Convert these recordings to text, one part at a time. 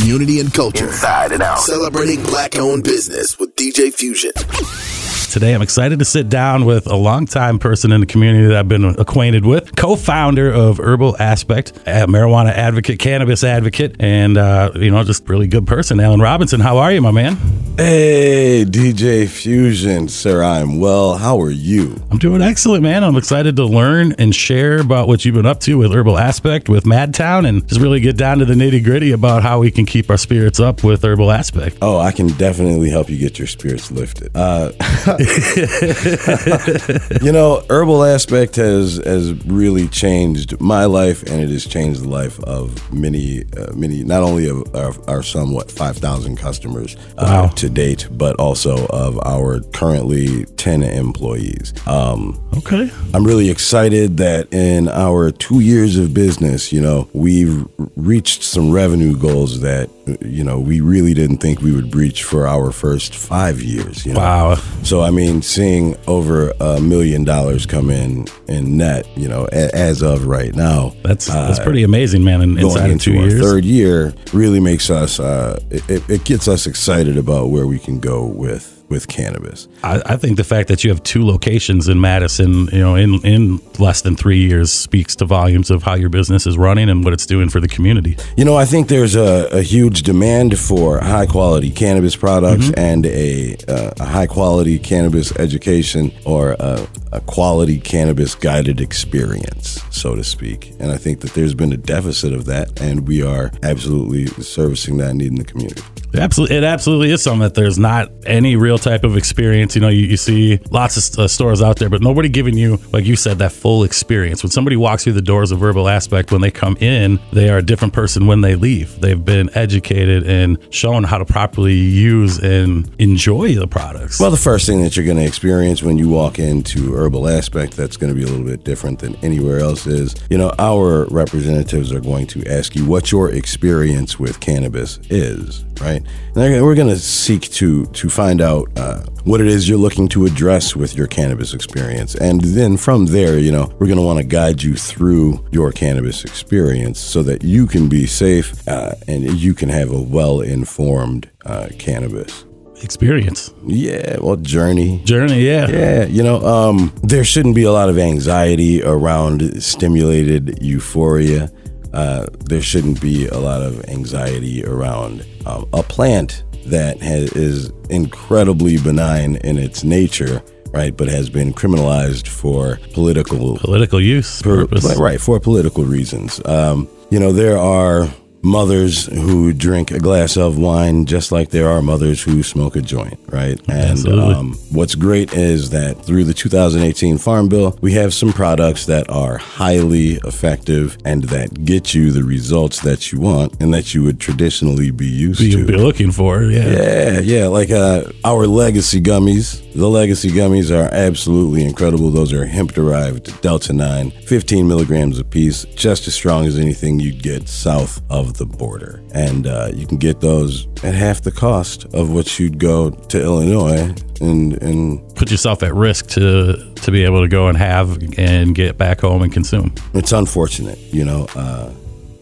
community and culture. Inside and out. Celebrating black owned business with DJ Fusion. Today, I'm excited to sit down with a longtime person in the community that I've been acquainted with, co-founder of Herbal Aspect, a marijuana advocate, cannabis advocate, and uh, you know, just really good person. Alan Robinson, how are you, my man? Hey, DJ Fusion, sir. I'm well. How are you? I'm doing excellent, man. I'm excited to learn and share about what you've been up to with Herbal Aspect, with Madtown, and just really get down to the nitty gritty about how we can keep our spirits up with Herbal Aspect. Oh, I can definitely help you get your spirits lifted. Uh, you know, herbal aspect has has really changed my life, and it has changed the life of many, uh, many, not only of our, our somewhat five thousand customers uh, Wow. to date, but also of our currently ten employees. Um, Okay. I'm really excited that in our two years of business, you know, we've reached some revenue goals that, you know, we really didn't think we would breach for our first five years. You know? Wow. So, I mean, seeing over a million dollars come in in net, you know, a, as of right now, That's that's pretty amazing, man. In, inside going into our years. third year really makes us, uh, it- it gets us excited about where we can go with with cannabis. I, I think the fact that you have two locations in Madison, you know, in in less than three years, speaks to volumes of how your business is running and what it's doing for the community. You know, I think there's a, a huge demand for high quality cannabis products and a, uh, a high quality cannabis education or a, a quality cannabis guided experience, so to speak. And I think that there's been a deficit of that, and we are absolutely servicing that need in the community. Absolutely, it absolutely is something that there's not any real type of experience. You know, you, you see lots of uh, stores out there, but nobody giving you, like you said, that full experience. When somebody walks through the doors of Herbal Aspect, when they come in, they are a different person when they leave. They've been educated and shown how to properly use and enjoy the products. Well, the first thing that you're going to experience when you walk into Herbal Aspect that's going to be a little bit different than anywhere else is, you know, our representatives are going to ask you what your experience with cannabis is, right? And we're going to seek to to find out uh, what it is you're looking to address with your cannabis experience, and then from there, you know, we're going to want to guide you through your cannabis experience so that you can be safe uh, and you can have a well informed uh, cannabis. experience. Yeah, well, journey. Journey, yeah. Yeah, you know, um, there shouldn't be a lot of anxiety around stimulated euphoria. Uh, there shouldn't be a lot of anxiety around um, a plant that has, is incredibly benign in its nature, right? But has been criminalized for political Political use, for, purpose. right for political reasons. Um, you know, there are mothers who drink a glass of wine just like there are mothers who smoke a joint, right? And Absolutely. um, what's great is that through the 2018 Farm Bill, we have some products that are highly effective and that get you the results that you want and that you would traditionally be used Be, to. be looking for, yeah. Yeah, yeah, like uh, our legacy gummies. The legacy gummies are absolutely incredible. Those are hemp derived Delta 9, 15 milligrams a piece, just as strong as anything you'd get south of the border. And uh, you can get those at half the cost of what you'd go to Illinois and, and Put yourself at risk to to be able to go and have and get back home and consume. it's unfortunate, you know. Uh,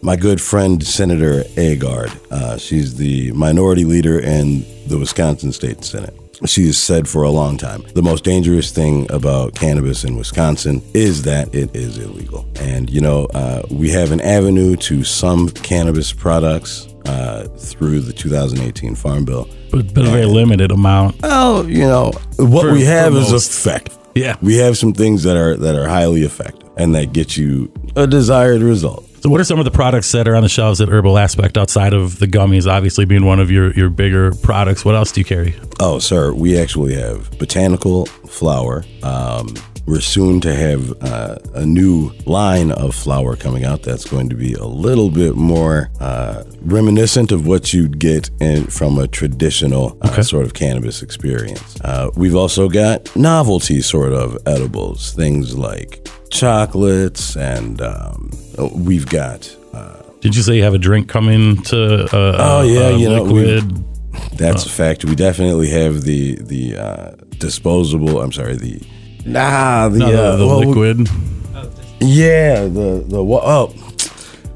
my good friend Senator Agard, uh, she's the minority leader in the Wisconsin State Senate. She has said for a long time the most dangerous thing about cannabis in Wisconsin is that it is illegal. And, you know, uh, we have an avenue to some cannabis products uh, through the 2018 Farm Bill. But, but a very limited amount. Oh, you know, what For- we have is effective. Yeah. We have some things that are that are highly effective and that get you a desired result. So, what are some of the products that are on the shelves at Herbal Aspect outside of the gummies, obviously being one of your, your bigger products? What else do you carry? Oh, sir, we actually have botanical flower. Um, we're soon to have uh, a new line of flower coming out that's going to be a little bit more uh, reminiscent of what you'd get in, from a traditional uh, sort of cannabis experience. Uh, we've also got novelty sort of edibles, things like chocolates, and um, we've got. Uh, Did you say you have a drink coming to? Uh, Oh, yeah, uh, you know, we- liquid. That's a fact. We definitely have the the uh, disposable. I'm sorry, the nah the, no, the, uh, the well, liquid. Yeah, the the oh.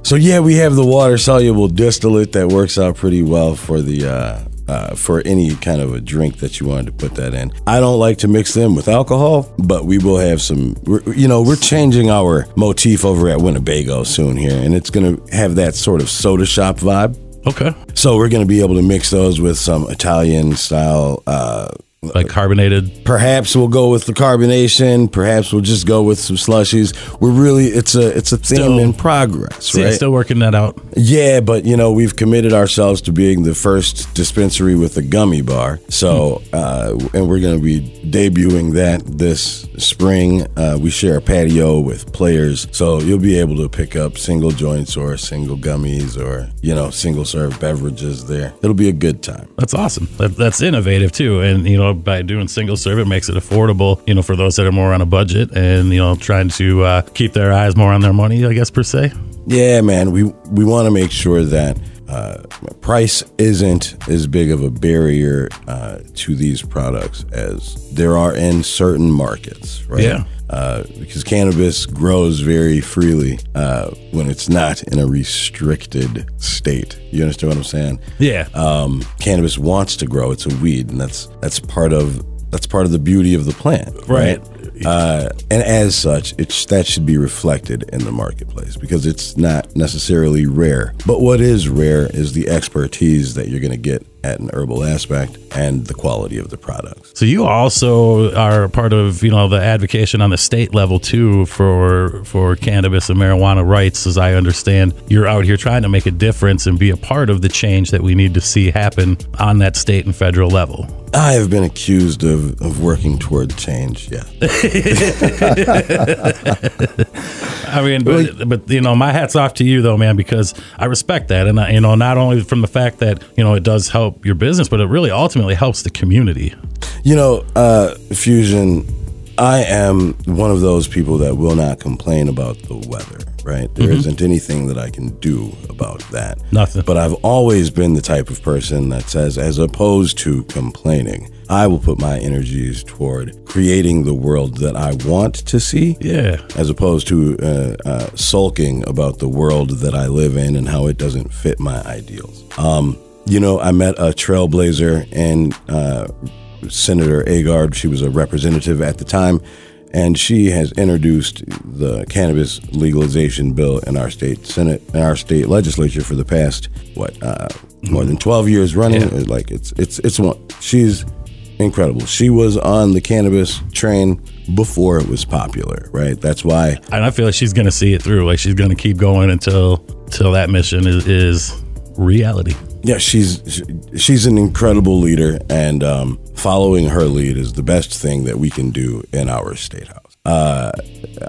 So yeah, we have the water soluble distillate that works out pretty well for the uh, for any kind of a drink that you wanted to put that in. I don't like to mix them with alcohol, but we will have some. we're- You know, we're changing our motif over at Winnebago soon here, and it's going to have that sort of soda shop vibe. Okay. So we're going to be able to mix those with some Italian style. Uh, Like carbonated. perhaps we'll go with the carbonation. Perhaps we'll just go with some slushies. We're really it's a it's a thing Still- in progress, See, right? still working that out. Yeah, but you know, we've committed ourselves to being the first dispensary with a gummy bar. So, uh, and we're going to be debuting that this spring. Uh, we share a patio with players. So you'll be able to pick up single joints or single gummies or, you know, single serve beverages there. It'll be a good time. That's awesome. That, that's innovative too. And, you know, by doing single serve, it makes it affordable, you know, for those that are more on a budget and, you know, trying to uh, keep their eyes more on their money, I guess, per se. Yeah, man. We we want to make sure that uh, price isn't as big of a barrier uh, to these products as there are in certain markets, right? Yeah. Uh, because cannabis grows very freely uh, when it's not in a restricted state. You understand what I'm saying? Yeah. Um, cannabis wants to grow; it's a weed, and that's that's part of that's part of the beauty of the plant, Right. Uh, and as such, it's that should be reflected in the marketplace because it's not necessarily rare. But what is rare is the expertise that you're going to get at an herbal aspect and the quality of the products. So you also are part of you know the advocation on the state level too for for cannabis and marijuana rights, as I understand. You're out here trying to make a difference and be a part of the change that we need to see happen on that state and federal level. I have been accused of, of working toward change. Yeah. I mean, but, but you know, my hat's off to you though, man, because I respect that, and I, you know, not only from the fact that you know it does help your business, but it really ultimately helps the community. You know, uh, Fusion, I am one of those people that will not complain about the weather, right? There not anything that I can do about that. Nothing. But I've always been the type of person that says, as opposed to complaining, I will put my energies toward creating the world that I want to see. Yeah, As opposed to uh, uh, sulking about the world that I live in and how it doesn't fit my ideals. Um, you know, I met a trailblazer and uh, Senator Agard. She was a representative at the time, and she has introduced the cannabis legalization bill in our state senate, in our state legislature for the past what uh, more than twelve years running. Yeah. Like it's it's it's one. She's incredible. She was on the cannabis train before it was popular, right? That's why and I feel like she's gonna see it through. Like she's gonna keep going until until that mission is, is reality. Yeah, she's she- she's an incredible leader, and um, following her lead is the best thing that we can do in our state house. Uh,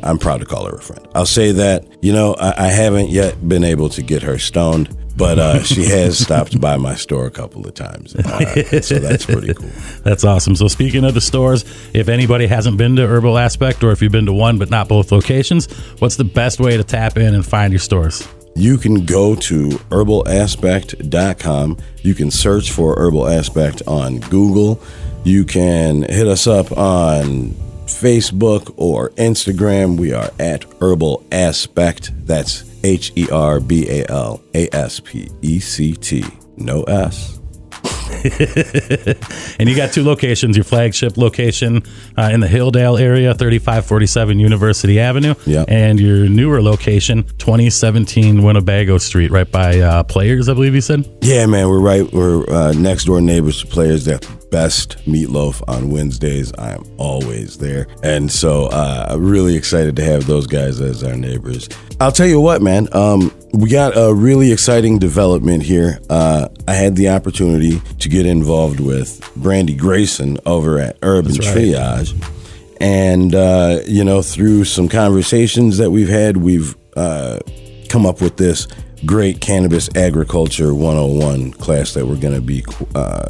I'm proud to call her a friend. I'll say that you know I, I haven't yet been able to get her stoned, but uh, she has stopped by my store a couple of times, uh, so that's pretty cool. That's awesome. So speaking of the stores, if anybody hasn't been to Herbal Aspect, or if you've been to one but not both locations, what's the best way to tap in and find your stores? You can go to herbalaspect.com. You can search for Herbal Aspect on Google. You can hit us up on Facebook or Instagram. We are at Herbal Aspect. That's H E R B A L A S P E C T. No S. And you got two locations your flagship location uh, in the Hilldale area, 3547 University Avenue, Yeah. and your newer location, 2017 Winnebago Street, right by uh, Players, I believe you said. Yeah, man, we're right. We're uh, next door neighbors to players that best meatloaf on Wednesdays. I am always there, and so uh, I'm really excited to have those guys as our neighbors. I'll tell you what, man. Um, we got a really exciting development here. Uh, I had the opportunity to get involved with Brandi Grayson over at Urban right. Triage. And, uh, you know, through some conversations that we've had, we've uh, come up with this great Cannabis Agriculture 101 class that we're going to be uh,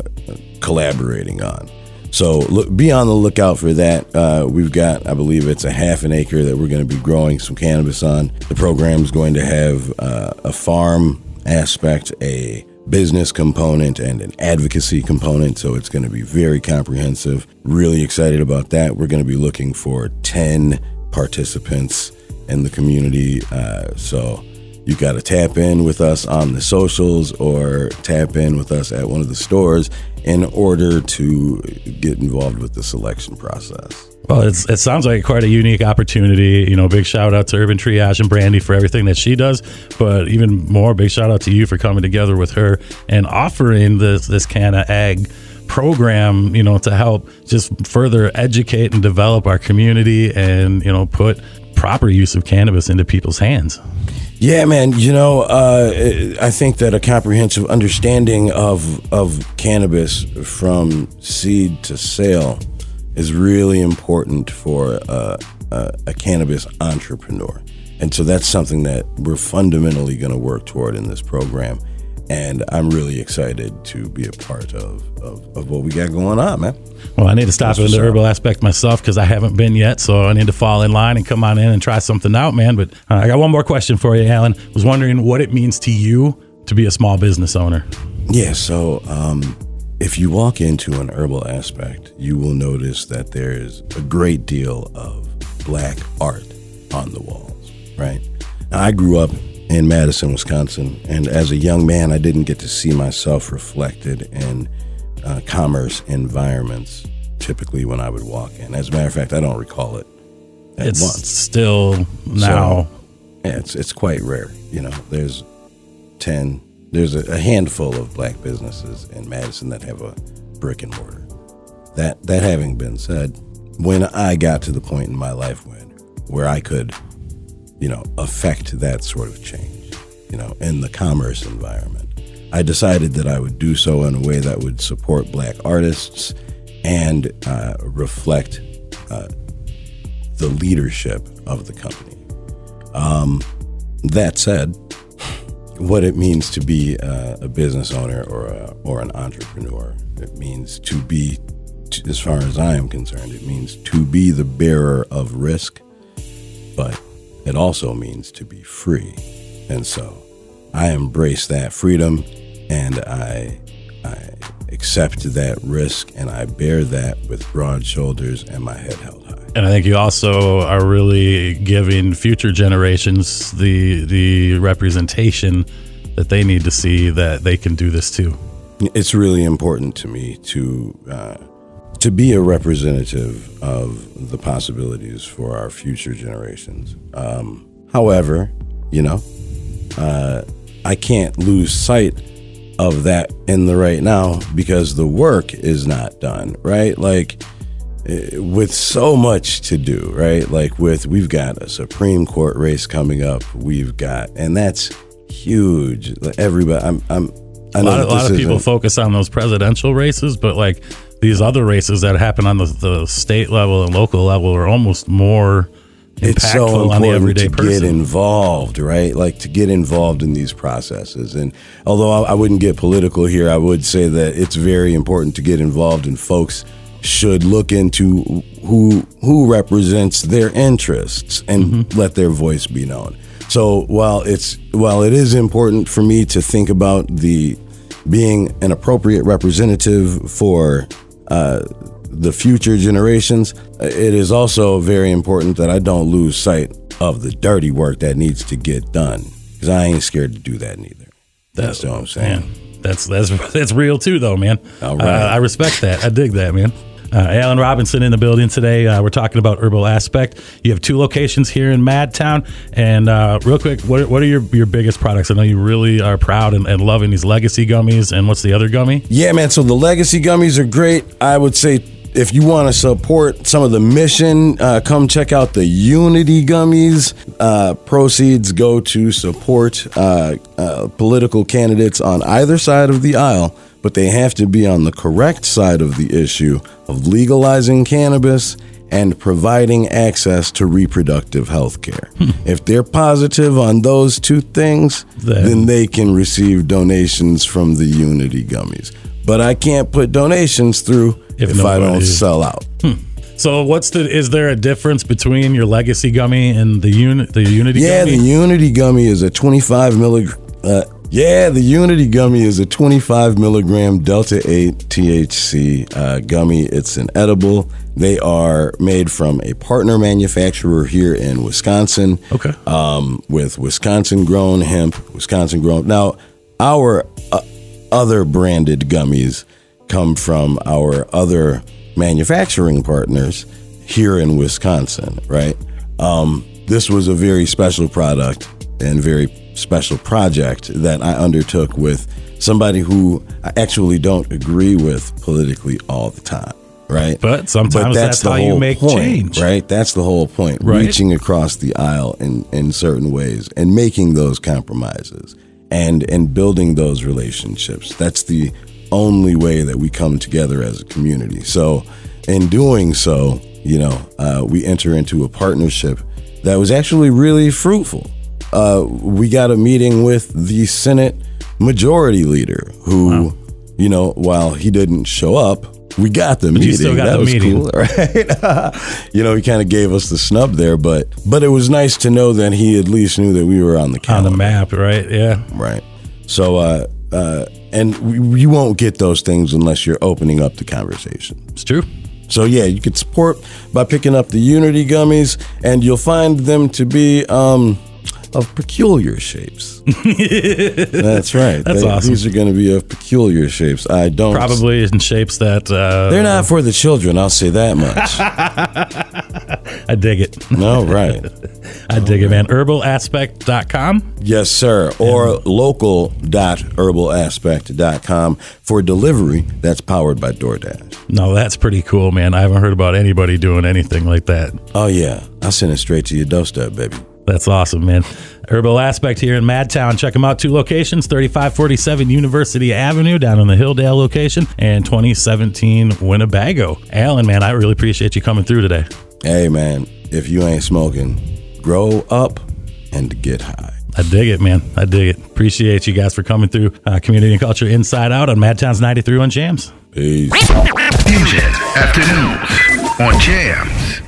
collaborating on. So look, be on the lookout for that. Uh, we've got, I believe it's a half an acre that we're going to be growing some cannabis on. The program is going to have uh, a farm aspect, a business component, and an advocacy component. So it's going to be very comprehensive. Really excited about that. We're going to be looking for 10 participants in the community. Uh, so, You got to tap in with us on the socials or tap in with us at one of the stores in order to get involved with the selection process. Well, it sounds like quite a unique opportunity. You know, big shout out to Urban Triage and Brandi for everything that she does, but even more, big shout out to you for coming together with her and offering this this of Ag program. You know, to help just further educate and develop our community, and you know, put proper use of cannabis into people's hands. Yeah, man. You know, uh, I think that a comprehensive understanding of of cannabis from seed to sale is really important for uh, a, a cannabis entrepreneur. And so that's something that we're fundamentally going to work toward in this program. And I'm really excited to be a part of, of, of what we got going on, man. Well, I need to stop in the herbal aspect myself because I haven't been yet. So I need to fall in line and come on in and try something out, man. But uh, I got one more question for you, Alan. I was wondering what it means to you to be a small business owner. Yeah, so um, if you walk into an herbal aspect, you will notice that there's a great deal of black art on the walls, right? Now, I grew up in Madison, Wisconsin, and as a young man, I didn't get to see myself reflected in uh, commerce environments typically when I would walk in. As a matter of fact, I don't recall it. it's once. still now. So, yeah, it's it's quite rare. You know, there's ten there's a, a handful of black businesses in Madison that have a brick and mortar. That that having been said, when I got to the point in my life when where I could, you know, affect that sort of change, you know, in the commerce environment, I decided that I would do so in a way that would support black artists and uh, reflect uh, the leadership of the company. Um, that said, what it means to be a, a business owner or a, or an entrepreneur. It means to be, as far as I am concerned, it means to be the bearer of risk, but it also means to be free. And so I embrace that freedom and I I accept that risk and I bear that with broad shoulders and my head held high. And I think you also are really giving future generations the the representation that they need to see that they can do this too. It's really important to me to uh, to be a representative of the possibilities for our future generations. Um, however, you know, uh, I can't lose sight of that in the right now because the work is not done, right? Like eh, with so much to do, right? Like with we've got a Supreme Court race coming up. We've got and that's huge. Everybody I'm I'm I know a lot, a lot of people focus on those presidential races, but like these other races that happen on the, the state level and local level are almost more impactful it's so important to person. get involved, right? Like to get involved in these processes. And although I, I, wouldn't get political here, I would say that it's very important to get involved, and folks should look into who who represents their interests and mm-hmm. let their voice be known. So while it's while it is important for me to think about the being an appropriate representative for uh, the future generations, it is also very important that I don't lose sight of the dirty work that needs to get done because I ain't scared to do that neither. That's, that's what I'm saying. Man, that's that's that's real too, though, man. All right. Uh, I respect that. I dig that, man. Uh, Alan Robinson in the building today. Uh, we're talking about Herbal Aspect. You have two locations here in Madtown. And uh, real quick, what, what are your, your biggest products? I know you really are proud and, and loving these legacy gummies. And what's the other gummy? Yeah, man. So the legacy gummies are great. I would say if you want to support some of the mission, uh, come check out the Unity Gummies. Uh, proceeds go to support uh, uh, political candidates on either side of the aisle, but they have to be on the correct side of the issue of legalizing cannabis and providing access to reproductive health care. Hmm. If they're positive on those two things, then, then they can receive donations from the Unity Gummies. But I can't put donations through if, if I don't sell out. Hmm. So what's the? Is there a difference between your legacy gummy and the unit, the Unity? Yeah, gummy? the Unity gummy is a 25 milligram uh, Yeah, the Unity gummy is a 25 milligram Delta 8 THC uh, gummy. It's an edible. They are made from a partner manufacturer here in Wisconsin. Okay. Um, with Wisconsin grown hemp, Wisconsin grown. Now, our uh, other branded gummies come from our other manufacturing partners here in Wisconsin, right? Um, this was a very special product and very special project that I undertook with somebody who I actually don't agree with politically all the time. Right. But sometimes that's how you make point, change. Right. That's the whole point. Right. Reaching across the aisle in, in certain ways and making those compromises and and building those relationships. That's the only way that we come together as a community. So in doing so, you know, uh, we enter into a partnership that was actually really fruitful. Uh, we got a meeting with the Senate Majority Leader, who, you know, while he didn't show up, we got the meeting. you still got that the was meeting. cool, right? you know, he kind of gave us the snub there, but but it was nice to know that he at least knew that we were on the calendar. On the map, right? Yeah. Right. So, uh, uh, and we, you won't get those things unless you're opening up the conversation. It's true. So, yeah, you could support by picking up the Unity gummies, and you'll find them to be um, of peculiar shapes. That's right. That's They- awesome. These are going to be of peculiar shapes. I don't. Probably in shapes that uh, They're not for the children, I'll say that much. I dig it. no, right. I dig it, man. Herbalaspect.com. Yes, sir. Or local.herbalaspect.com for delivery that's powered by DoorDash. No, that's pretty cool, man. I haven't heard about anybody doing anything like that. Oh, yeah. I'll send it straight to your doorstep, baby. That's awesome, man. Herbal Aspect here in Madtown. Check them out. Two locations 3547 University Avenue down in the Hilldale location and 2017 Winnebago. Alan, man, I really appreciate you coming through today. Hey, man, if you ain't smoking, grow up and get high. I dig it, man. I dig it. Appreciate you guys for coming through uh, Community and Culture Inside Out on Madtown's 93 on Jamz. Peace. Fusion Afternoons on Jamz.